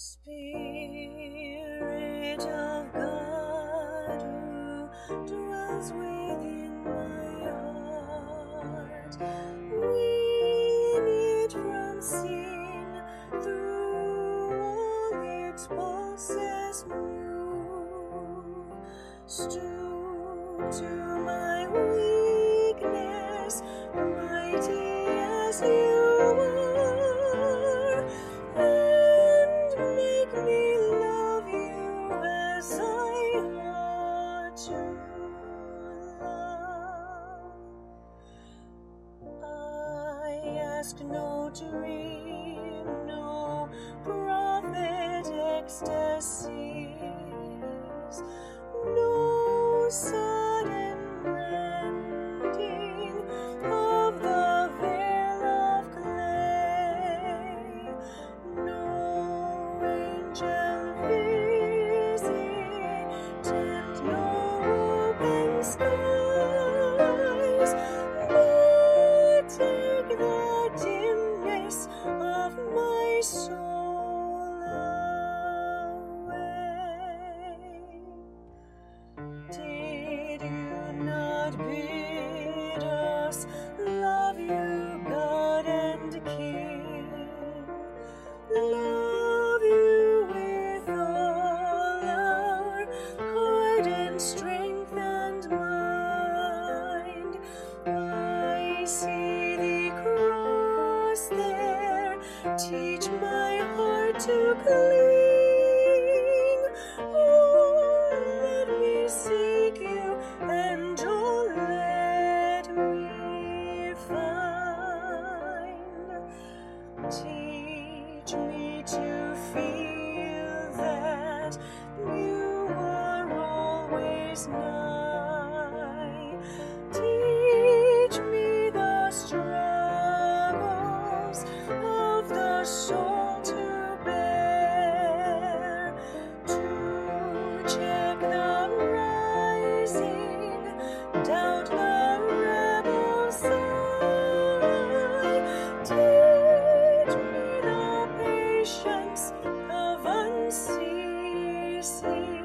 Spirit of God who dwells within my heart. From sin through all its to my weakness, mighty as you ask no dream, no prophet ecstasies, see cross there. Teach my heart to cling. Oh, let me seek you, and oh, let me find. Teach me to feel that you are always. see.